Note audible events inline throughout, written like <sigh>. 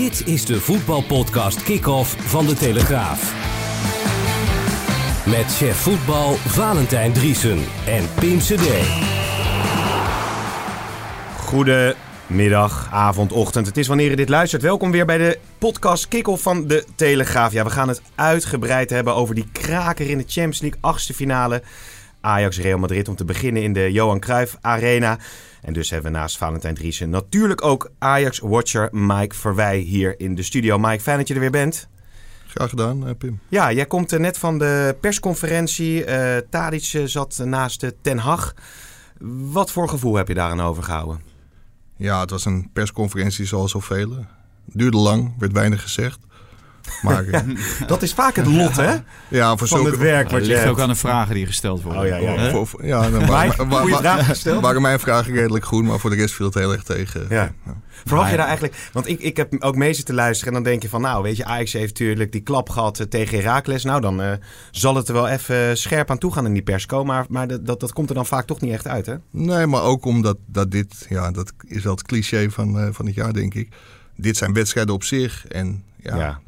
Dit is de voetbalpodcast Kick-Off van De Telegraaf. Met chef voetbal Valentijn Driesen en Pim CD. Goedemiddag, avond, ochtend. Het is wanneer je dit luistert. Welkom weer bij de podcast Kick-Off van De Telegraaf. Ja, we gaan het uitgebreid hebben over die kraker in de Champions League achtste finale. Ajax-Real Madrid om te beginnen in de Johan Cruijff Arena. En dus hebben we naast Valentijn Driesen natuurlijk ook Ajax-watcher Mike Verwij hier in de studio. Mike, fijn dat je er weer bent. Graag gedaan, eh, Pim. Ja, jij komt eh, net van de persconferentie. Uh, Tadic zat naast de Ten Hag. Wat voor gevoel heb je daaraan overgehouden? Ja, het was een persconferentie zoals zoveel. Duurde lang, werd weinig gezegd. Maar, <laughs> eh, Dat is vaak het lot, hè? ja, voor Van het werk Het wat je ligt hebt. ook aan de vragen die gesteld worden. Oh, ja, ja, ja. Voor- voor- waren, waren mijn vragen redelijk goed, maar voor de rest viel het heel erg tegen. Ja. Verwacht je daar eigenlijk... Want ik, ik heb ook mee zitten luisteren en dan denk je van... Nou, weet je, Ajax heeft natuurlijk die klap gehad eh, tegen Heracles. Nou, dan eh, zal het er wel even scherp aan toe gaan in die persco. Maar, maar dat, dat, dat komt er dan vaak toch niet echt uit, hè? Nee, maar ook omdat dat dit, ja, dat is wel het cliché van, eh, van het jaar, denk ik. Dit zijn wedstrijden op zich. En ja, Ja.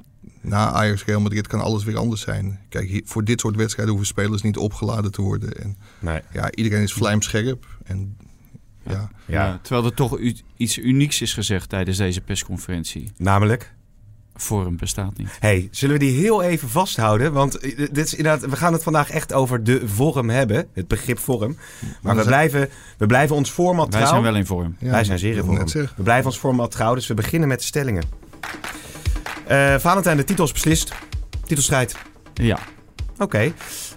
Na Ajax Real Madrid kan alles weer anders zijn. Kijk, hier- voor dit soort wedstrijden hoeven spelers niet opgeladen te worden. En Nee. ja, iedereen is vlijmscherp. En ja, Ja. Ja, terwijl er toch u- iets unieks is gezegd tijdens deze persconferentie. Namelijk... Vorm bestaat niet. hey, zullen we die heel even vasthouden? Want eh, dit is inderdaad, we gaan het vandaag echt over de vorm hebben. Het begrip vorm. Maar we blijven, we blijven ons format Wij trouw. zijn wel in vorm. ja, Wij zijn zeer in vorm. We blijven ons format trouw, dus we beginnen met de stellingen. Eh Valentijn, de titels beslist. Titelstrijd. Ja. Oké.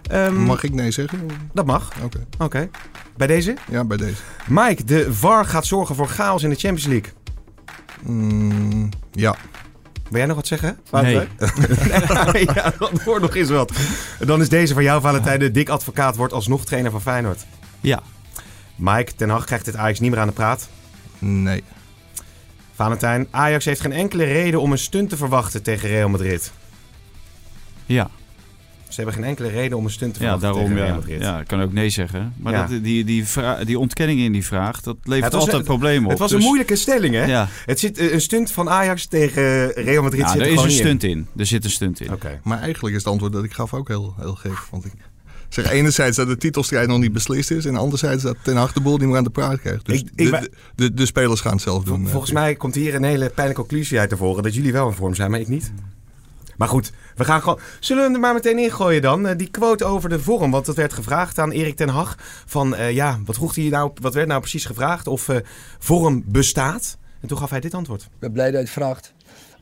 Ehm, Mag ik nee zeggen? Dat mag. Oké. Oké. Bij deze? Ja, bij deze. Mike, de VAR gaat zorgen voor chaos in de Champions League. Mm, ja. Wil jij nog wat zeggen? Nee. <laughs> Ja, dat wordt nog eens wat. Dan is deze van jou, Valentijn. De dik advocaat wordt alsnog trainer van Feyenoord. Ja. Mike, Ten Hag krijgt dit Ajax niet meer aan de praat. Nee. Valentijn, Ajax heeft geen enkele reden om een stunt te verwachten tegen Real Madrid. Ja. Ze hebben geen enkele reden om een stunt te Ja, verwachten daarom tegen Real ja. Madrid. ja. Ik kan ook nee zeggen. Maar Ja. dat, die, die, die ontkenning in die vraag, dat levert was altijd een- problemen op. Het was Dus- een moeilijke stelling, hè? Ja, Het zit, eh, een stunt van Ajax tegen Real Madrid ja zit er er is een in. stunt in. Er zit een stunt in. Oké. Maar eigenlijk is het antwoord dat ik gaf ook heel, heel gek. Want ik zeg enerzijds dat de titelstrijd nog niet beslist is. En anderzijds dat Ten Hag de boel niet meer aan de praat krijgt. Dus Ik- ik de, de, de, de spelers gaan het zelf doen. Vol- eh, Volgens mij komt hier een hele pijnlijke conclusie uit te voren. Dat jullie wel in vorm zijn, maar ik niet. Maar goed, we gaan gewoon... Zullen we hem er maar meteen ingooien dan? Eh, die quote over de vorm. Want dat werd gevraagd aan Erik ten Hag. Van, eh, ja, wat, vroeg hij nou, wat werd nou precies gevraagd? Of eh, vorm bestaat? En toen gaf hij dit antwoord. Ik ben blij dat je het vraagt.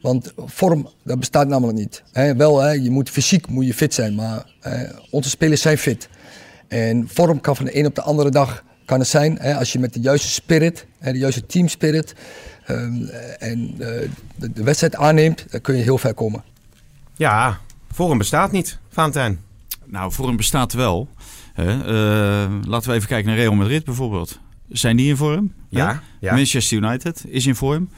Want vorm, dat bestaat namelijk niet. Hè, wel, hè, je moet fysiek moet je fit zijn, maar eh, onze spelers zijn fit. En vorm kan van de een op de andere dag kan het zijn. Hè, als je met de juiste spirit, hè, de juiste teamspirit ehm, en eh, de, de wedstrijd aanneemt, dan kun je heel ver komen. Ja, vorm bestaat niet, Valentijn. Nou, vorm bestaat wel. Hè. Eh, laten we even kijken naar Real Madrid bijvoorbeeld. Zijn die in vorm? Ja. Manchester United is in vorm.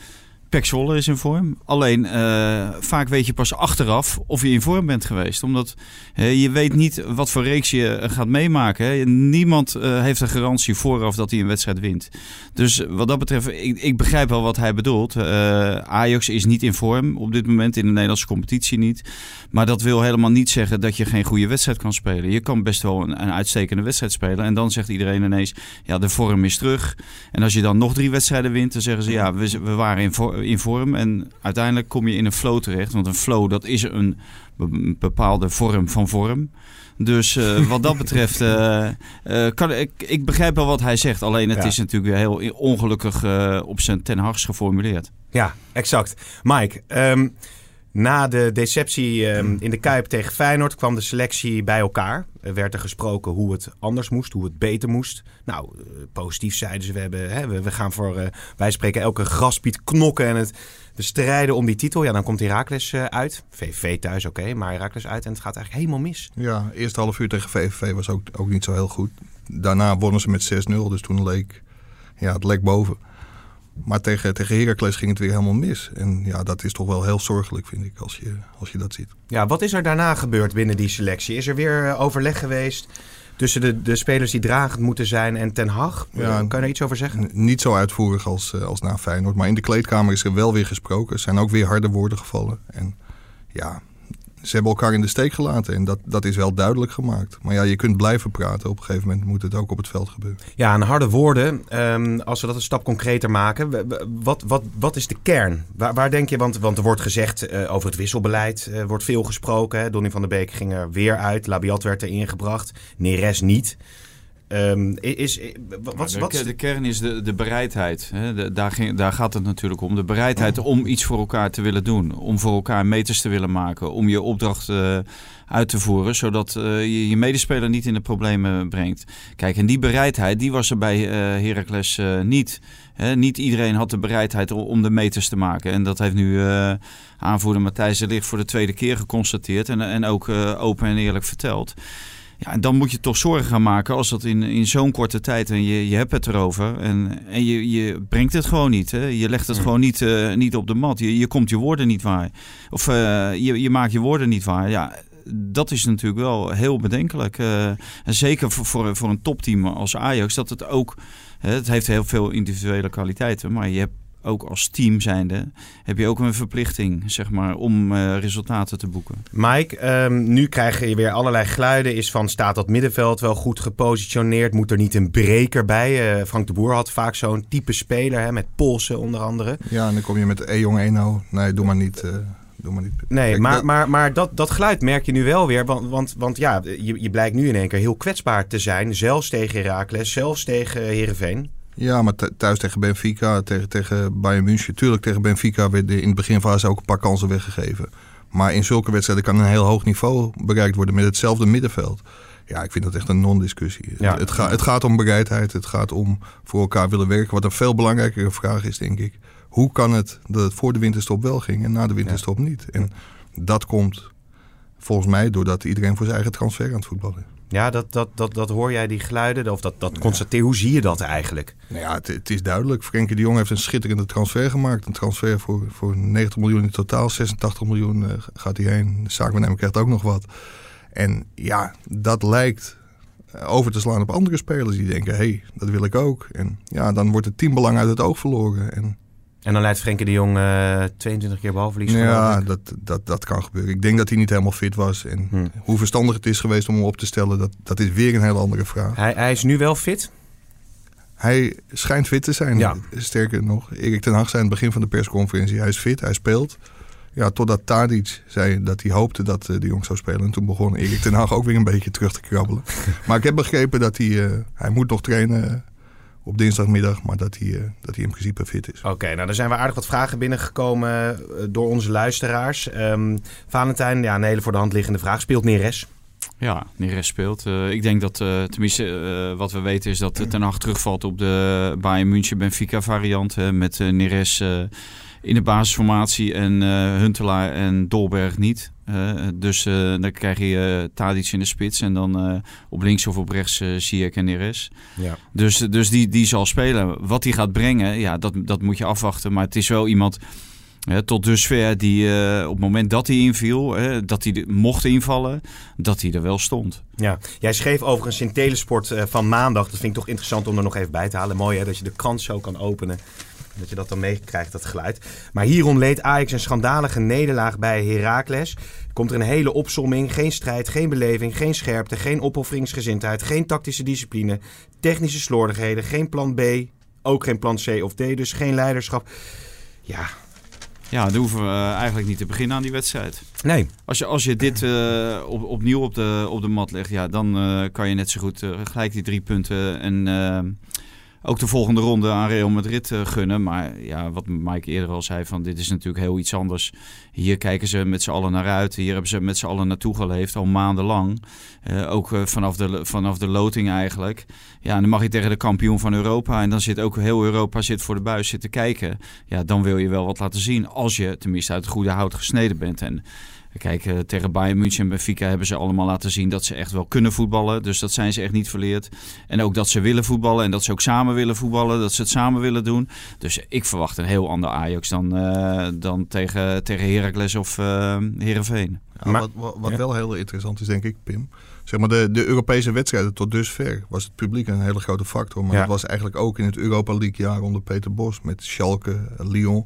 Pek is in vorm. Alleen eh, vaak weet je pas achteraf of je in vorm bent geweest. Omdat je weet niet wat voor reeks je eh, gaat meemaken. Hè. Niemand eh, heeft een garantie vooraf dat hij een wedstrijd wint. Dus wat dat betreft, ik, ik begrijp wel wat hij bedoelt. Ajax is niet in vorm op dit moment in de Nederlandse competitie niet. Maar dat wil helemaal niet zeggen dat je geen goede wedstrijd kan spelen. Je kan best wel een, een uitstekende wedstrijd spelen. En dan zegt iedereen ineens, ja, de vorm is terug. En als je dan nog drie wedstrijden wint, dan zeggen ze, ja, we, we waren in, vor- in vorm. En uiteindelijk kom je in een flow terecht. Want een flow, dat is een be- bepaalde vorm van vorm. Dus eh, <laughs> wat dat betreft, eh, eh, kan, ik, ik begrijp wel wat hij zegt. Alleen het Ja. is natuurlijk weer heel ongelukkig op zijn ten Hags geformuleerd. Ja, exact. Mike, ehm, Na de deceptie ehm, in de Kuip tegen Feyenoord kwam de selectie bij elkaar. Er werd er gesproken hoe het anders moest, hoe het beter moest. Nou, eh, positief zeiden ze, we, hebben, hè, we, gaan voor, eh, wij spreken elke graspiet knokken en het, we strijden om die titel. Ja, dan komt Heracles eh, uit. VVV thuis, oké, maar Heracles uit en het gaat eigenlijk helemaal mis. Ja, eerste half uur tegen VVV was ook, ook niet zo heel goed. Daarna wonnen ze met 6-0, dus toen leek ja, het lek boven. Maar tegen, tegen Heracles ging het weer helemaal mis. En ja, dat is toch wel heel zorgelijk, vind ik, als je, als je dat ziet. Ja, wat is er daarna gebeurd binnen die selectie? Is er weer eh, overleg geweest tussen de, de spelers die dragend moeten zijn en Ten Hag? Ja. Kan je daar iets over zeggen? Niet zo uitvoerig als, eh, als na Feyenoord. Maar in de kleedkamer is er wel weer gesproken. Er zijn ook weer harde woorden gevallen. En ja, ze hebben elkaar in de steek gelaten. En dat, dat is wel duidelijk gemaakt. Maar ja, je kunt blijven praten. Op een gegeven moment moet het ook op het veld gebeuren. Ja, en harde woorden. ehm, als we dat een stap concreter maken. Wat, wat, wat is de kern? Waar, waar denk je? Want, want er wordt gezegd eh, over het wisselbeleid. Er wordt veel gesproken. Donny van der Beek ging er weer uit. Labiat werd er ingebracht. Neres niet. Is, is, wat, de, wat, de kern is de, de bereidheid. Hè? De- daar, ging, daar gaat het natuurlijk om. De bereidheid om iets voor elkaar te willen doen. Om voor elkaar meters te willen maken. Om je opdracht eh, uit te voeren. Zodat eh, je je medespeler niet in de problemen brengt. Kijk, en die bereidheid die was er bij eh Heracles niet. Hè? niet iedereen had de bereidheid om, de meters te maken. En dat heeft nu aanvoerder Matthijs de Ligt voor de tweede keer geconstateerd. En, en ook open en eerlijk verteld. Ja, en dan moet je toch zorgen gaan maken als dat in, in zo'n korte tijd en je, je hebt het erover en, en je, je brengt het gewoon niet. Hè? Je legt het gewoon niet, eh, niet op de mat. Je, je komt je woorden niet waar. Of eh, je, je maakt je woorden niet waar. Ja, dat is natuurlijk wel heel bedenkelijk. Eh, en zeker voor, voor, voor een topteam als Ajax, dat het ook. hè, het heeft heel veel individuele kwaliteiten, maar je hebt ook als team zijnde, heb je ook een verplichting, zeg maar, om eh, resultaten te boeken. Mike, ehm, nu krijg je weer allerlei geluiden. Is van, staat dat middenveld wel goed gepositioneerd? Moet er niet een breker bij? Eh, Frank de Boer had vaak zo'n type speler, hè, met polsen onder andere. Ja, en dan kom je met E-jong 1 Nee, doe maar niet. eh, doe maar niet. Nee, Kijk, maar, dat- maar, maar dat, dat geluid merk je nu wel weer. Want, want, want ja, je, je blijkt nu in één keer heel kwetsbaar te zijn. Zelfs tegen Heracles, zelfs tegen Heerenveen. Ja, maar thu- thuis tegen Benfica, tegen, tegen Bayern München. Tuurlijk, tegen Benfica werden in de beginfase ook een paar kansen weggegeven. Maar in zulke wedstrijden kan een heel hoog niveau bereikt worden met hetzelfde middenveld. Ja, ik vind dat echt een non-discussie. Ja. Het, ga- het gaat om bereidheid, het gaat om voor elkaar willen werken. Wat een veel belangrijkere vraag is, denk ik. Hoe kan het dat het voor de winterstop wel ging en na de winterstop niet? En dat komt volgens mij doordat iedereen voor zijn eigen transfer aan het voetballen is. Ja, dat, dat, dat, dat hoor jij, die geluiden. Of dat, dat constateer. Hoe zie je dat eigenlijk? Nou ja, het, het is duidelijk. Frenkie de Jong heeft een schitterende transfer gemaakt. Een transfer voor, voor 90 miljoen in totaal. 86 miljoen eh, gaat hij heen. De zaakwaarnemer krijgt ook nog wat. En ja, dat lijkt eh, over te slaan op andere spelers die denken... hé, hey, dat wil ik ook. En ja, dan wordt het teambelang uit het oog verloren. En En dan leidt Frenkie de Jong eh 22 keer balverlies. ja, dat, dat, dat kan gebeuren. Ik denk dat hij niet helemaal fit was. En Hm. hoe verstandig het is geweest om hem op te stellen... dat, dat is weer een hele andere vraag. Hij, hij is nu wel fit. Hij schijnt fit te zijn. Ja. Sterker nog, Erik ten Hag zei aan het begin van de persconferentie... hij is fit, hij speelt. Ja, totdat Tadic zei dat hij hoopte dat eh, de jong zou spelen. En toen begon Erik ten Hag ook weer een beetje terug te krabbelen. <laughs> maar ik heb begrepen dat hij... eh, hij moet nog trainen eh, op dinsdagmiddag... maar dat hij, eh, dat hij in principe fit is. Oké, nou er zijn we aardig wat vragen binnengekomen eh, door onze luisteraars. Ehm Valentijn, ja, een hele voor de hand liggende vraag. Speelt Neres? Ja, Neres speelt. Eh, ik denk dat, eh, tenminste, eh, wat we weten is dat Ten Hag terugvalt op de Bayern München Benfica variant. hè, met Neres eh, in de basisformatie en eh, Huntelaar en Dolberg niet. Eh, dus eh, dan krijg je uh, Tadic in de spits en dan op links of op rechts Ziyech en Neres. Ja. Dus, dus die, die zal spelen. Wat hij gaat brengen, ja, dat, dat moet je afwachten. Maar het is wel iemand... Hè, tot dusver die op het moment dat hij inviel, hè, dat hij mocht invallen, dat hij er wel stond. Ja, jij schreef overigens in Telesport van maandag, dat vind ik toch interessant om er nog even bij te halen. Mooi hè, dat je de krant zo kan openen. Dat je dat dan meekrijgt, dat geluid. Maar hierom leed Ajax een schandalige nederlaag bij Heracles. Komt er een hele opsomming. Geen strijd, geen beleving, geen scherpte, geen opofferingsgezindheid, geen tactische discipline, technische slordigheden, geen plan B, ook geen plan C of D, dus geen leiderschap. Ja, ja, dan hoeven we uh, eigenlijk niet te beginnen aan die wedstrijd. Nee. Als je, als je dit uh, op, opnieuw op de, op de mat legt, ja, dan uh, kan je net zo goed uh, gelijk die drie punten en ook de volgende ronde aan Real Madrid uh, gunnen. Maar ja, wat Mike eerder al zei, van dit is natuurlijk heel iets anders. Hier kijken ze met z'n allen naar uit. Hier hebben ze met z'n allen naartoe geleefd, al maandenlang. Uh, ook uh, vanaf, de, vanaf de loting eigenlijk. Ja, en dan mag je tegen de kampioen van Europa. En dan zit ook heel Europa zit voor de buis zitten kijken. Ja, dan wil je wel wat laten zien. Als je tenminste uit het goede hout gesneden bent. En Kijk, uh, tegen Bayern München en Benfica hebben ze allemaal laten zien dat ze echt wel kunnen voetballen. Dus dat zijn ze echt niet verleerd. En ook dat ze willen voetballen en dat ze ook samen willen voetballen. Dat ze het samen willen doen. Dus ik verwacht een heel ander Ajax dan, uh, dan tegen, tegen Heracles of uh, Heerenveen. Ja, maar, wat wat, wat ja. wel heel interessant is, denk ik, Pim. Zeg maar, de, de Europese wedstrijden tot dusver was het publiek een hele grote factor. Maar ja. dat was eigenlijk ook in het Europa League jaar onder Peter Bos met Schalke, Lyon.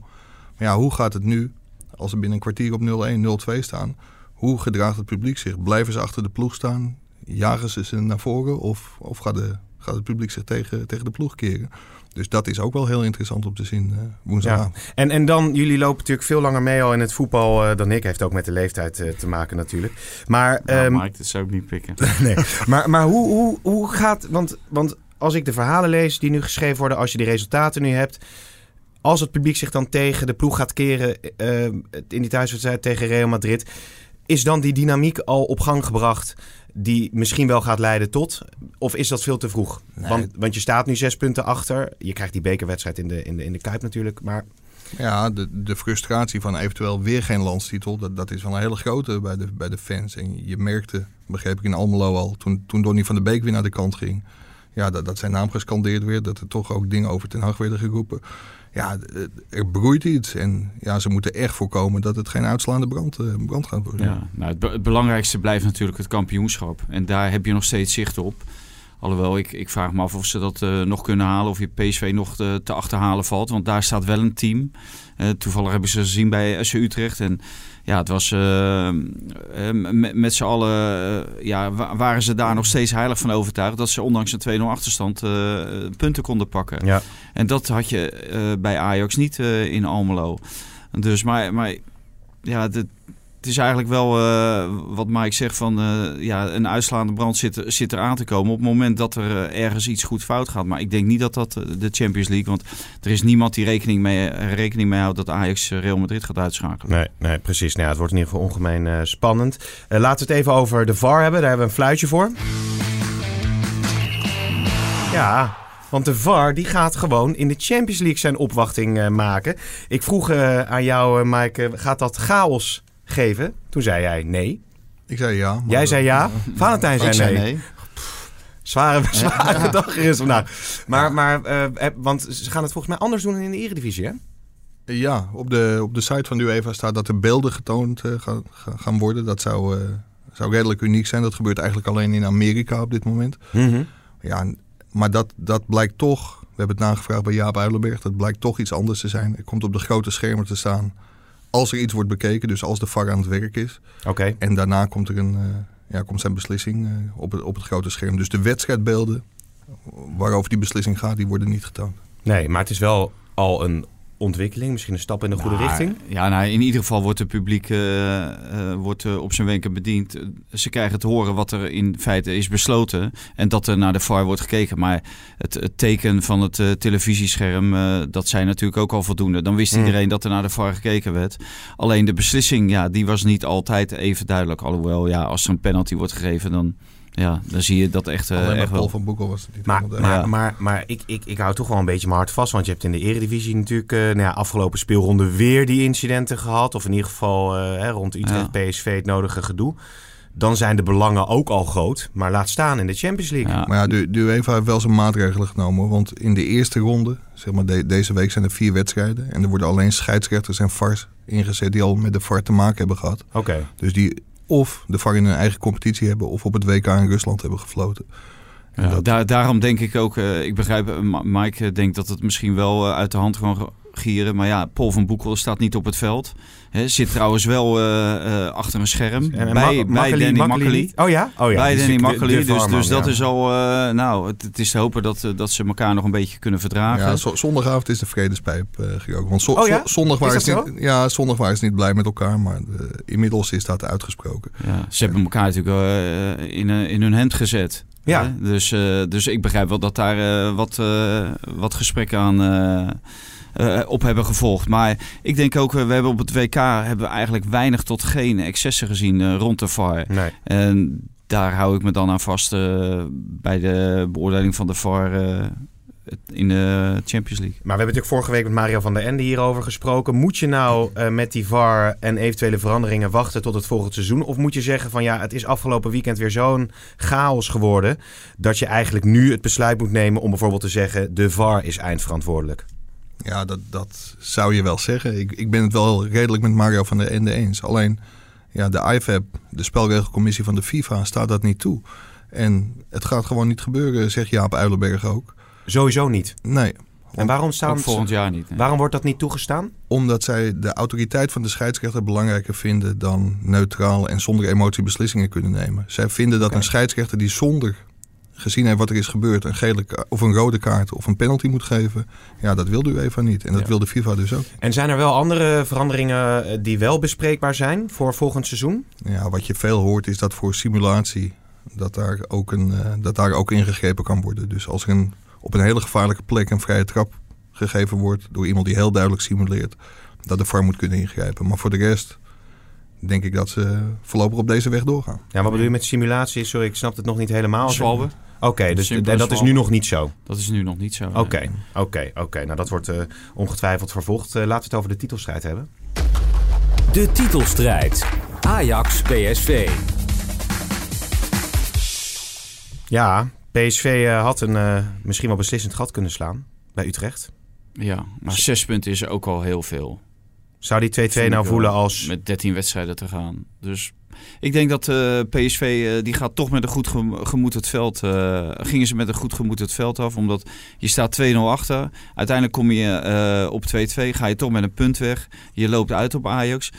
Maar ja, hoe gaat het nu als ze binnen een kwartier op 0-1, 0-2 staan, hoe gedraagt het publiek zich? Blijven ze achter de ploeg staan? Jagen ze ze naar voren? Of, of gaat, de, gaat het publiek zich tegen, tegen de ploeg keren? Dus dat is ook wel heel interessant om te zien uh, woensdagavond. Ja. En, en dan, jullie lopen natuurlijk veel langer mee al in het voetbal uh, dan ik. Heeft ook met de leeftijd uh, te maken natuurlijk. Maar, nou, um, Mike, dat zou ik niet pikken. <laughs> nee, maar, maar hoe, hoe, hoe gaat... Want, want als ik de verhalen lees die nu geschreven worden... als je die resultaten nu hebt als het publiek zich dan tegen de ploeg gaat keren uh, in die thuiswedstrijd tegen Real Madrid, is dan die dynamiek al op gang gebracht die misschien wel gaat leiden tot? Of is dat veel te vroeg? Nee. Want, want je staat nu zes punten achter. Je krijgt die bekerwedstrijd in de, in de, in de Kuip natuurlijk, maar... Ja, de, de frustratie van eventueel weer geen landstitel, dat, dat is wel een hele grote bij de, bij de fans. En je merkte, begreep ik in Almelo al, toen, toen Donny van de Beek weer naar de kant ging... Ja, dat, dat zijn naam gescandeerd werd, dat er toch ook dingen over ten Hag werden geroepen ja, er broeit iets. En ja, ze moeten echt voorkomen dat het geen uitslaande brand, brand gaat worden. Ja, nou, het, het, belangrijkste blijft natuurlijk het kampioenschap. En daar heb je nog steeds zicht op. Alhoewel, ik, ik vraag me af of ze dat uh, nog kunnen halen. Of je PSV nog te, te achterhalen valt. Want daar staat wel een team. Uh, toevallig hebben ze gezien bij SC Utrecht. En ja, het was uh, met, met z'n allen, ja, waren ze daar nog steeds heilig van overtuigd dat ze ondanks een 2-0 achterstand punten konden pakken. Ja. En dat had je bij Ajax niet in Almelo. Dus, maar, maar ja, de, het is eigenlijk wel uh, wat Mike zegt van uh, ja, een uitslaande brand zit, zit er aan te komen op het moment dat er uh, ergens iets goed fout gaat. Maar ik denk niet dat dat de Champions League, want er is niemand die rekening mee, rekening mee houdt dat Ajax Real Madrid gaat uitschakelen. Nee, nee precies. Nou, het wordt in ieder geval ongemeen spannend. laten we het even over de VAR hebben. Daar hebben we een fluitje voor. Ja, want de VAR die gaat gewoon in de Champions League zijn opwachting maken. Ik vroeg aan jou, Mike, gaat dat chaos geven? Toen zei jij nee. Ik zei ja. Jij zei ja. Valentijn zei, zei nee. nee. Zware, zware ja. <laughs> dag is vandaag. Maar, maar uh, want ze gaan het volgens mij anders doen dan in de Eredivisie, hè? Ja, op de, op de site van de UEFA staat dat er beelden getoond uh, gaan, gaan worden. Dat zou, uh, zou redelijk uniek zijn. Dat gebeurt eigenlijk alleen in Amerika op dit moment. Mm -hmm. Ja, maar dat, dat blijkt toch... We hebben het nagevraagd bij Jaap Uilenberg. Dat blijkt toch iets anders te zijn. Het komt op de grote schermen te staan als er iets wordt bekeken, dus als de VAR aan het werk is. Okay. En daarna komt er een, uh, ja, komt zijn beslissing uh, op, het, op het grote scherm. Dus de wedstrijdbeelden waarover die beslissing gaat, die worden niet getoond. Nee, maar het is wel al een ontwikkeling, misschien een stap in de goede nou, richting? Ja, nou, in ieder geval wordt het publiek uh, uh, wordt, uh, op zijn wenken bediend. Ze krijgen te horen wat er in feite is besloten en dat er naar de VAR wordt gekeken. Maar het, het teken van het televisiescherm, dat zijn natuurlijk ook al voldoende. Dan wist mm. iedereen dat er naar de VAR gekeken werd. Alleen de beslissing, ja, die was niet altijd even duidelijk. Alhoewel, ja, als er een penalty wordt gegeven, dan ja, dan zie je dat echt, uh, echt wel. van Boekel was het niet maar, maar, ja. maar, maar, ik, ik, ik hou toch wel een beetje mijn hart vast. Want je hebt in de eredivisie natuurlijk uh, nou ja, afgelopen speelronde weer die incidenten gehad. Of in ieder geval uh, hè, rond Utrecht ja. PSV het nodige gedoe. Dan zijn de belangen ook al groot. Maar laat staan in de Champions League. Ja. Maar ja, de, de UEFA heeft wel zijn maatregelen genomen. Want in de eerste ronde, zeg maar de, deze week zijn er vier wedstrijden. En er worden alleen scheidsrechters en VARs ingezet die al met de VAR te maken hebben gehad. Oké. Okay. Dus die of de VAR in hun eigen competitie hebben of op het WK in Rusland hebben gefloten. Ja, dat... daar, daarom denk ik ook, uh, ik begrijp, uh, Mike denkt dat het misschien wel uit de hand gewoon gieren. Maar ja, Paul van Boekel staat niet op het veld. He, zit trouwens wel uh, achter een scherm. En bij, bij Danny Makkely. Oh ja? Oh ja. Bij dus Danny Makkely. Dus, dus ja. dat is al... Uh, nou, het, het, is te hopen dat, dat ze elkaar nog een beetje kunnen verdragen. Ja, zo, zondagavond is de vredespijp uh, geroken. Want zo, oh ja? zondag waren ze niet, ja, zondag waren ze niet blij met elkaar. Maar inmiddels is dat uitgesproken. Ja, ze hebben elkaar natuurlijk in, in hun hand gezet. Ja. Hè? Dus, eh, dus ik begrijp wel dat daar eh, wat, eh, wat gesprekken aan eh, op hebben gevolgd. Maar ik denk ook, eh, we hebben op het WK hebben we eigenlijk weinig tot geen excessen gezien eh, rond de VAR. Nee. En daar hou ik me dan aan vast bij de beoordeling van de VAR in de Champions League. Maar we hebben natuurlijk vorige week met Mario van der Ende hierover gesproken. Moet je nou met die VAR en eventuele veranderingen wachten tot het volgend seizoen? Of moet je zeggen van ja, het is afgelopen weekend weer zo'n chaos geworden... dat je eigenlijk nu het besluit moet nemen om bijvoorbeeld te zeggen... de VAR is eindverantwoordelijk. Ja, dat, dat zou je wel zeggen. Ik, ik ben het wel redelijk met Mario van der Ende eens. Alleen, ja, de IFAB, de spelregelcommissie van de FIFA, staat dat niet toe. En het gaat gewoon niet gebeuren, zegt Jaap Uilenberg ook. Sowieso niet. Nee, En waarom, staan, volgend jaar niet. hè? waarom wordt dat niet toegestaan? omdat zij de autoriteit van de scheidsrechter belangrijker vinden dan neutraal en zonder emotie beslissingen kunnen nemen. Zij vinden dat een scheidsrechter die zonder gezien heeft wat er is gebeurd, een gele of een rode kaart of een penalty moet geven. Ja, dat wil de UEFA niet. En dat Ja. wil de FIFA dus ook. En zijn er wel andere veranderingen eh, die wel bespreekbaar zijn voor volgend seizoen? Ja, wat je veel hoort is dat voor simulatie dat daar ook, een, eh, dat daar ook ingegrepen kan worden. Dus als er een, op een hele gevaarlijke plek een vrije trap gegeven wordt door iemand die heel duidelijk simuleert, dat de VAR moet kunnen ingrijpen. Maar voor de rest denk ik dat ze voorlopig op deze weg doorgaan. Ja, wat bedoel je met simulatie? Sorry, ik snap het nog niet helemaal. Zwalbe, Oké, dus en dat is nu nog niet zo. dat is nu nog niet zo. Oké, oké, oké. Nou, dat wordt eh, ongetwijfeld vervolgd. Eh, laten we het over de titelstrijd hebben. De titelstrijd. Ajax PSV. Ja, PSV eh, had een eh, misschien wel beslissend gat kunnen slaan bij Utrecht. Ja, maar zes punten is ook al heel veel. Zou die 2-2 Vind ik nou voelen als... Met 13 wedstrijden te gaan. Dus ik denk dat eh, PSV, eh, die gaat toch met een goed gem- gemoed het veld... eh, gingen ze met een goed gemoed het veld af. Omdat je staat 2-0 achter. Uiteindelijk kom je eh, op 2-2. Ga je toch met een punt weg. Je loopt uit op Ajax.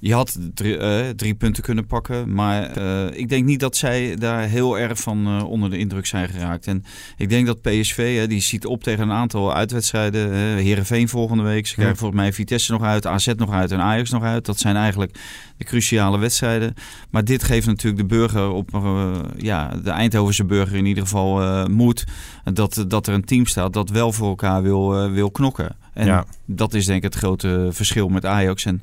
Je had drie, eh, drie punten kunnen pakken. Maar eh, ik denk niet dat zij daar heel erg van eh, onder de indruk zijn geraakt. En ik denk dat PSV, hè, die ziet op tegen een aantal uitwedstrijden. Heerenveen volgende week. Ze krijgen Ja. volgens mij Vitesse nog uit, AZ nog uit en Ajax nog uit. Dat zijn eigenlijk de cruciale wedstrijden. Maar dit geeft natuurlijk de burger op, ja, de Eindhovense burger in ieder geval moed. Dat, dat er een team staat dat wel voor elkaar wil, wil knokken. En Ja. dat is denk ik het grote verschil met Ajax. En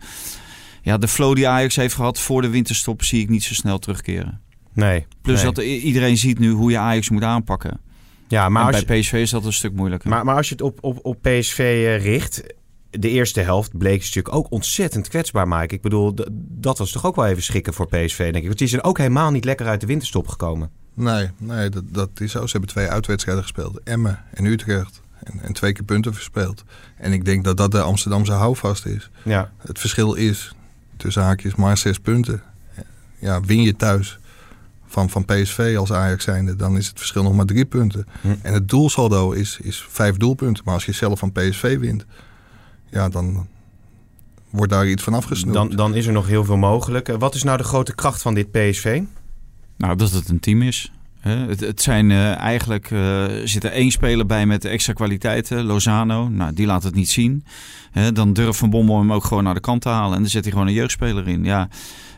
ja, de flow die Ajax heeft gehad voor de winterstop zie ik niet zo snel terugkeren. Nee. Plus nee. dat iedereen ziet nu hoe je Ajax moet aanpakken. Ja, maar en als, bij je, PSV is dat een stuk moeilijker. maar, maar als je het op, op, op PSV eh, richt... De eerste helft bleek ze natuurlijk ook ontzettend kwetsbaar, Mike. Ik bedoel, dat was toch ook wel even schrikken voor PSV, denk ik. Want die zijn ook helemaal niet lekker uit de winterstop gekomen. Nee, nee dat, dat is zo. Ze hebben twee uitwedstrijden gespeeld. Emmen en Utrecht. En, en twee keer punten verspeeld. En ik denk dat dat de Amsterdamse houvast is. Ja, Het verschil is, tussen haakjes, maar zes punten. Ja, win je thuis van, van PSV als Ajax zijnde, dan is het verschil nog maar drie punten. Hm. En het doelsaldo is, is vijf doelpunten. Maar als je zelf van PSV wint, ja, dan wordt daar iets van afgesnoept. dan, dan is er nog heel veel mogelijk. Eh, Wat is nou de grote kracht van dit PSV? Nou, dat het een team is. Het, het zijn eh, eigenlijk eh, zit er één speler bij met extra kwaliteiten, Lozano. Nou, die laat het niet zien. Dan durft Van Bommel hem ook gewoon naar de kant te halen en dan zet hij gewoon een jeugdspeler in. Ja,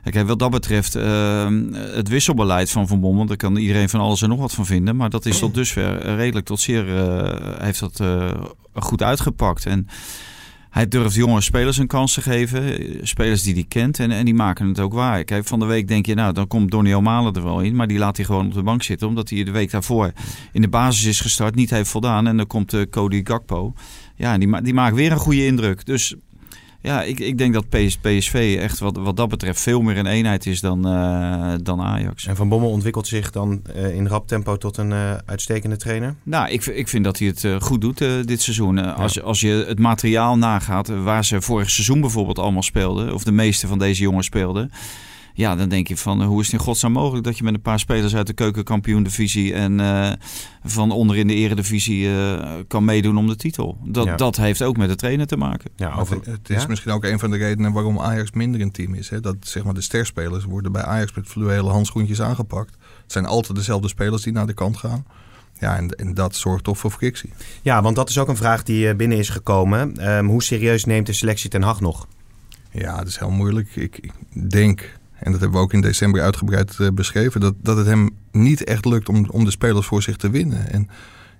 kijk, wat dat betreft, eh, het wisselbeleid van Van Bommel, daar kan iedereen van alles en nog wat van vinden. Maar dat is tot dusver redelijk tot zeer eh, heeft dat goed uitgepakt. En hij durft jonge spelers een kans te geven. eh, Spelers die hij kent. En, en die maken het ook waar. Van de week denk je, nou, dan komt Donny O'Malen er wel in. Maar die laat hij gewoon op de bank zitten. Omdat hij de week daarvoor in de basis is gestart. Niet heeft voldaan. En dan komt uh, Cody Gakpo. Ja, die, die maakt weer een goede indruk. Dus ja, ik, ik denk dat PS, PSV echt wat, wat dat betreft veel meer een eenheid is dan, uh, dan Ajax. En Van Bommel ontwikkelt zich dan uh, in rap tempo tot een uh, uitstekende trainer? Nou, ik, ik vind dat hij het goed doet dit seizoen. Ja. Als, als je het materiaal nagaat waar ze vorig seizoen bijvoorbeeld allemaal speelden, of de meeste van deze jongens speelden. Ja, dan denk je van hoe is het in godsnaam mogelijk dat je met een paar spelers uit de keukenkampioen-divisie en uh, van onder in de eredivisie uh, kan meedoen om de titel. Dat, ja. dat heeft ook met de trainer te maken. Ja, over, het is ja? misschien ook een van de redenen waarom Ajax minder een team is. Hè? Dat zeg maar de sterspelers worden bij Ajax met fluwele handschoentjes aangepakt. Het zijn altijd dezelfde spelers die naar de kant gaan. Ja, en, en, dat zorgt toch voor frictie. Ja, want dat is ook een vraag die binnen is gekomen. Um, hoe serieus neemt de selectie Ten Hag nog? Ja, dat is heel moeilijk. Ik, ik denk en dat hebben we ook in december uitgebreid eh, beschreven, dat, dat het hem niet echt lukt om, om de spelers voor zich te winnen. En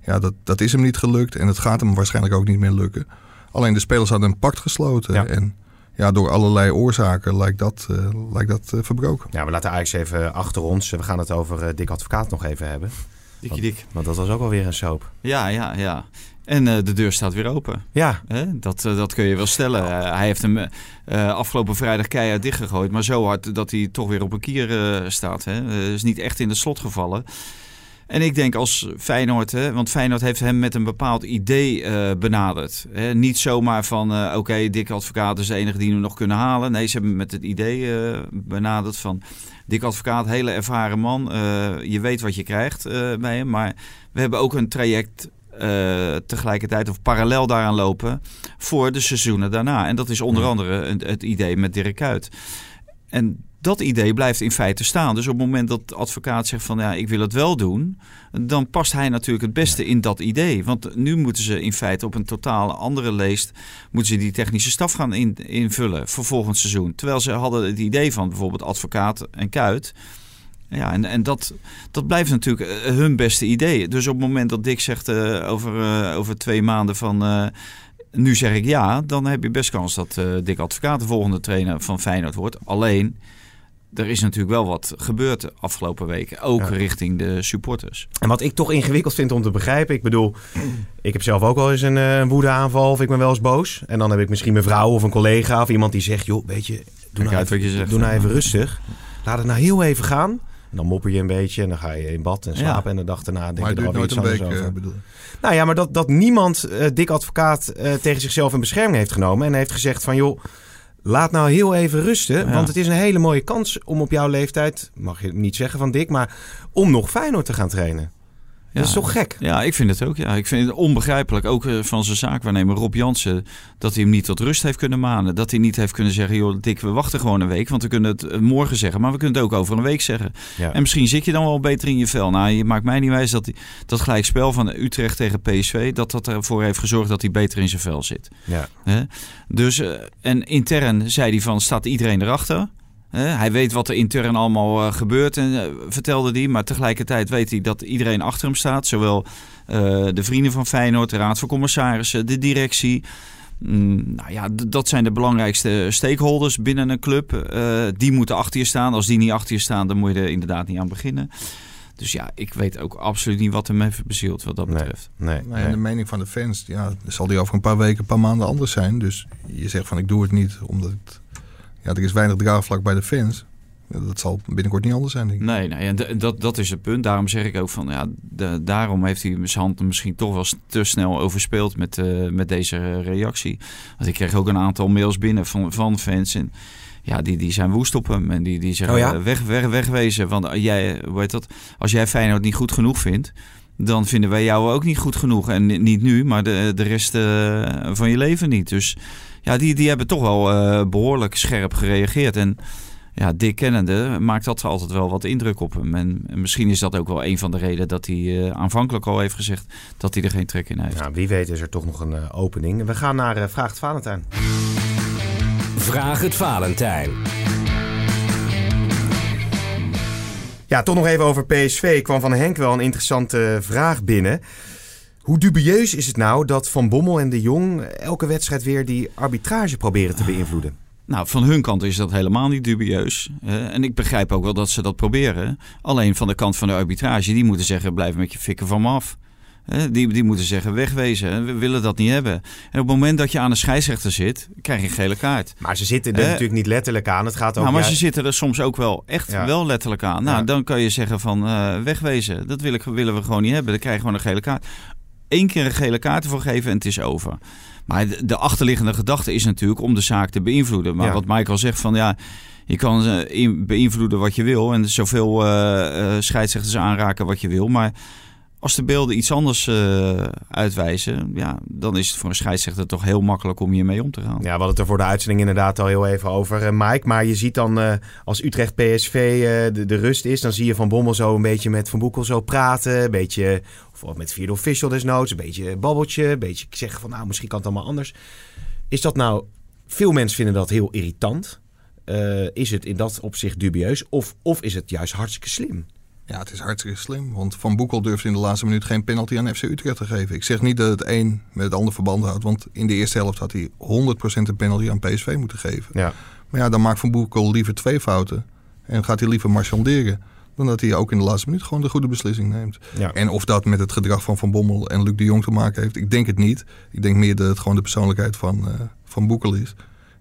ja, dat, dat is hem niet gelukt en het gaat hem waarschijnlijk ook niet meer lukken. Alleen de spelers hadden een pact gesloten. Ja. En ja, door allerlei oorzaken lijkt dat, eh, lijkt dat eh, verbroken. Ja, we laten Ajax even achter ons. We gaan het over Dick Advocaat nog even hebben. Dikkie dik. Want dat was ook alweer een soap. Ja, ja, ja. En eh, de deur staat weer open. Ja, Hè? Dat, eh, dat kun je wel stellen. Eh, hij heeft hem afgelopen vrijdag keihard dichtgegooid. Maar zo hard dat hij toch weer op een kier staat. Hè? Is niet echt in het slot gevallen. En ik denk als Feyenoord, hè, want Feyenoord heeft hem met een bepaald idee benaderd. Hè? Niet zomaar van, oké, Dick Advocaat is de enige die we nog kunnen halen. Nee, ze hebben hem met het idee benaderd van... Dick Advocaat, hele ervaren man. eh, je weet wat je krijgt eh, bij hem. Maar we hebben ook een traject eh, tegelijkertijd of parallel daaraan lopen voor de seizoenen daarna. En dat is onder andere het, het idee met Dirk Kuyt. En dat idee blijft in feite staan. Dus op het moment dat de advocaat zegt van ja, ik wil het wel doen, dan past hij natuurlijk het beste in dat idee. Want nu moeten ze in feite op een totaal andere leest, moeten ze die technische staf gaan in, invullen voor volgend seizoen. Terwijl ze hadden het idee van bijvoorbeeld advocaat en Kuit. Ja, en, en dat, dat blijft natuurlijk eh, hun beste idee. Dus op het moment dat Dick zegt eh, over, eh, over twee maanden van... nu zeg ik ja, dan heb je best kans dat Dick Advocaat de volgende trainer van Feyenoord wordt. Alleen, er is natuurlijk wel wat gebeurd de afgelopen weken. Ook Ja. richting de supporters. En wat ik toch ingewikkeld vind om te begrijpen. Ik bedoel, ik heb zelf ook wel eens een eh, woedeaanval of ik ben wel eens boos. En dan heb ik misschien mijn vrouw of een collega of iemand die zegt... joh, weet je, doe Kijk nou, uit even, wat je zegt. doe nou even rustig. Laat het nou heel even gaan. En dan mopper je een beetje en dan ga je in bad en slapen. Ja. En de dag daarna denk Maar je er nooit iets een anders week, over. eh, bedoel. Nou ja, maar dat, dat niemand eh Dick Advocaat eh, tegen zichzelf in bescherming heeft genomen. En heeft gezegd van joh, laat nou heel even rusten. Ja. Want het is een hele mooie kans om op jouw leeftijd, mag je niet zeggen van Dick, maar om nog Feyenoord te gaan trainen. Ja. Dat is toch gek? Ja, ik vind het ook. Ja. Ik vind het onbegrijpelijk, ook eh, van zijn zaakwaarnemer Rob Jansen, dat hij hem niet tot rust heeft kunnen manen. Dat hij niet heeft kunnen zeggen, joh Dick, we wachten gewoon een week. Want we kunnen het eh, morgen zeggen, maar we kunnen het ook over een week zeggen. Ja. En misschien zit je dan wel beter in je vel. Nou, je maakt mij niet wijs dat die, dat gelijkspel van Utrecht tegen PSV, dat dat ervoor heeft gezorgd dat hij beter in zijn vel zit. Ja. Dus, eh, en intern zei hij van, staat iedereen erachter? Hij weet wat er intern allemaal eh, gebeurt, en, eh, vertelde hij. Maar tegelijkertijd weet hij dat iedereen achter hem staat. Zowel eh, de vrienden van Feyenoord, de raad van commissarissen, de directie. Mm, nou ja, dat zijn de belangrijkste stakeholders binnen een club. Eh, die moeten achter je staan. Als die niet achter je staan, dan moet je er inderdaad niet aan beginnen. Dus ja, ik weet ook absoluut niet wat hem heeft bezield wat dat Nee. betreft. Nee, Nou, en nee. de mening van de fans, ja, zal die over een paar weken, een paar maanden anders zijn. Dus je zegt van ik doe het niet omdat het, ja, er is weinig draagvlak bij de fans. Dat zal binnenkort niet anders zijn, denk ik. Nee, nee en dat, dat is het punt. Daarom zeg ik ook van ja, de- daarom heeft hij zijn hand misschien toch wel te snel overspeeld met, eh, met deze reactie. Want ik kreeg ook een aantal mails binnen van, van fans. En ja, die, die zijn woest op hem. En die, die zeggen Oh ja? eh, weg, weg, wegwezen. Want eh, jij, hoe heet dat? Als jij Feyenoord niet goed genoeg vindt. Dan vinden wij jou ook niet goed genoeg. En ni- niet nu, maar de, de rest eh, van je leven niet. Dus ja, die, die hebben toch wel eh, behoorlijk scherp gereageerd. En ja, Dick kennende maakt dat altijd wel wat indruk op hem. En, en misschien is dat ook wel een van de redenen dat hij eh, aanvankelijk al heeft gezegd dat hij er geen trek in heeft. Nou, wie weet is er toch nog een eh, opening. We gaan naar eh, Vraag het Valentijn. Vraag het Valentijn. Ja, toch nog even over PSV. kwam van Henk wel een interessante vraag binnen. Hoe dubieus is het nou dat Van Bommel en de Jong elke wedstrijd weer die arbitrage proberen te beïnvloeden? Nou, van hun kant is dat helemaal niet dubieus. En ik begrijp ook wel dat ze dat proberen. Alleen van de kant van de arbitrage, die moeten zeggen: blijf met je fikken van me af. Die, die moeten zeggen: wegwezen. We willen dat niet hebben. En op het moment dat je aan de scheidsrechter zit, krijg je een gele kaart. Maar ze zitten er natuurlijk niet letterlijk aan. Het gaat ook... Nou, maar ze zitten er soms ook wel echt Ja. wel letterlijk aan. Nou, Ja. dan kan je zeggen van eh, wegwezen. Dat wil ik, willen we gewoon niet hebben. Dan krijg je gewoon een gele kaart. Eén keer een gele kaart ervoor geven en het is over. Maar de, de achterliggende gedachte is natuurlijk om de zaak te beïnvloeden. Maar Ja. wat Michael zegt van ja, je kan eh, beïnvloeden wat je wil. En zoveel eh, scheidsrechters aanraken wat je wil. Maar als de beelden iets anders uitwijzen, ja, dan is het voor een scheidsrechter toch heel makkelijk om hiermee om te gaan. Ja, we hadden het er voor de uitzending inderdaad al heel even over, eh, Mike. Maar je ziet dan als Utrecht PSV de, de rust is, dan zie je Van Bommel zo een beetje met Van Boekel zo praten. Een beetje, of met vierde official desnoods, een beetje babbeltje. Een beetje zeggen van nou, misschien kan het allemaal anders. Is dat nou, veel mensen vinden dat heel irritant. eh, is het in dat opzicht dubieus of, of is het juist hartstikke slim? Ja, het is hartstikke slim. Want Van Boekel durfde in de laatste minuut geen penalty aan FC Utrecht te geven. Ik zeg niet dat het een met het ander verband houdt. Want in de eerste helft had hij 100% een penalty aan PSV moeten geven. Ja. Maar ja, dan maakt Van Boekel liever twee fouten. En gaat hij liever marchanderen. Dan dat hij ook in de laatste minuut gewoon de goede beslissing neemt. Ja. En of dat met het gedrag van Van Bommel en Luc de Jong te maken heeft, ik denk het niet. Ik denk meer dat het gewoon de persoonlijkheid van, eh, van Boekel is.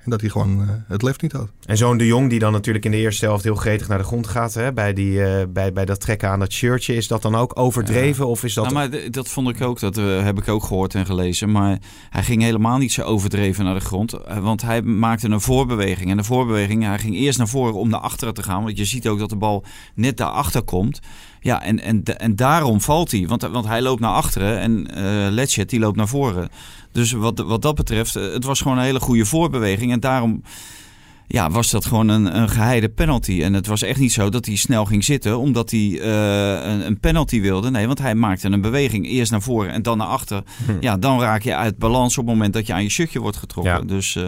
En dat hij gewoon eh, het lef niet had. En zo'n De Jong die dan natuurlijk in de eerste helft heel gretig naar de grond gaat. Hè, bij, die, eh, bij, bij dat trekken aan dat shirtje. Is dat dan ook overdreven? Of is dat... Nou, maar dat vond ik ook, dat eh, heb ik ook gehoord en gelezen. Maar hij ging helemaal niet zo overdreven naar de grond. Want hij maakte een voorbeweging. En de voorbeweging, hij ging eerst naar voren om naar achteren te gaan. Want je ziet ook dat de bal net daarachter komt. Ja, en, en, en daarom valt hij. Want, want hij loopt naar achteren en Letchet die loopt naar voren. Dus wat, wat dat betreft, eh, het was gewoon een hele goede voorbeweging. En daarom ja, was dat gewoon een, een geheide penalty. En het was echt niet zo dat hij snel ging zitten omdat hij eh, een, een penalty wilde. Nee, want hij maakte een beweging eerst naar voren en dan naar achter. Ja, dan raak je uit balans op het moment dat je aan je shirtje wordt getrokken. Ja. Dus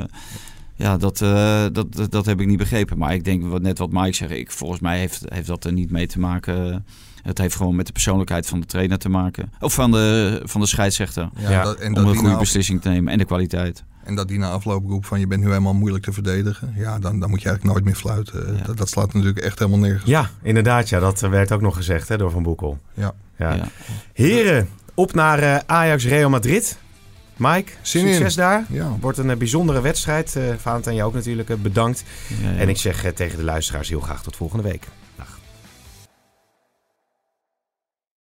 ja, dat, eh, dat, dat, dat heb ik niet begrepen. Maar ik denk wat, net wat Mike zegt. Ik, volgens mij heeft, heeft dat er niet mee te maken. Het heeft gewoon met de persoonlijkheid van de trainer te maken. Of van de, van de scheidsrechter. Ja, dat, en, om dat een goede af- beslissing te nemen. En de kwaliteit. en dat die na afloop roept van je bent nu helemaal moeilijk te verdedigen. Ja, dan, dan moet je eigenlijk nooit meer fluiten. Ja. Dat, dat slaat natuurlijk echt helemaal nergens. Ja, inderdaad. Ja, dat eh, werd ook nog gezegd hè, door Van Boekel. Ja. Ja. Ja. Heren, op naar eh, Ajax Real Madrid. Mike, Zin in. succes daar. Ja. Wordt een eh, bijzondere wedstrijd. Uh, Valentijn, jou ook natuurlijk eh, bedankt. Ja, ja. En ik zeg eh, tegen de luisteraars heel graag tot volgende week.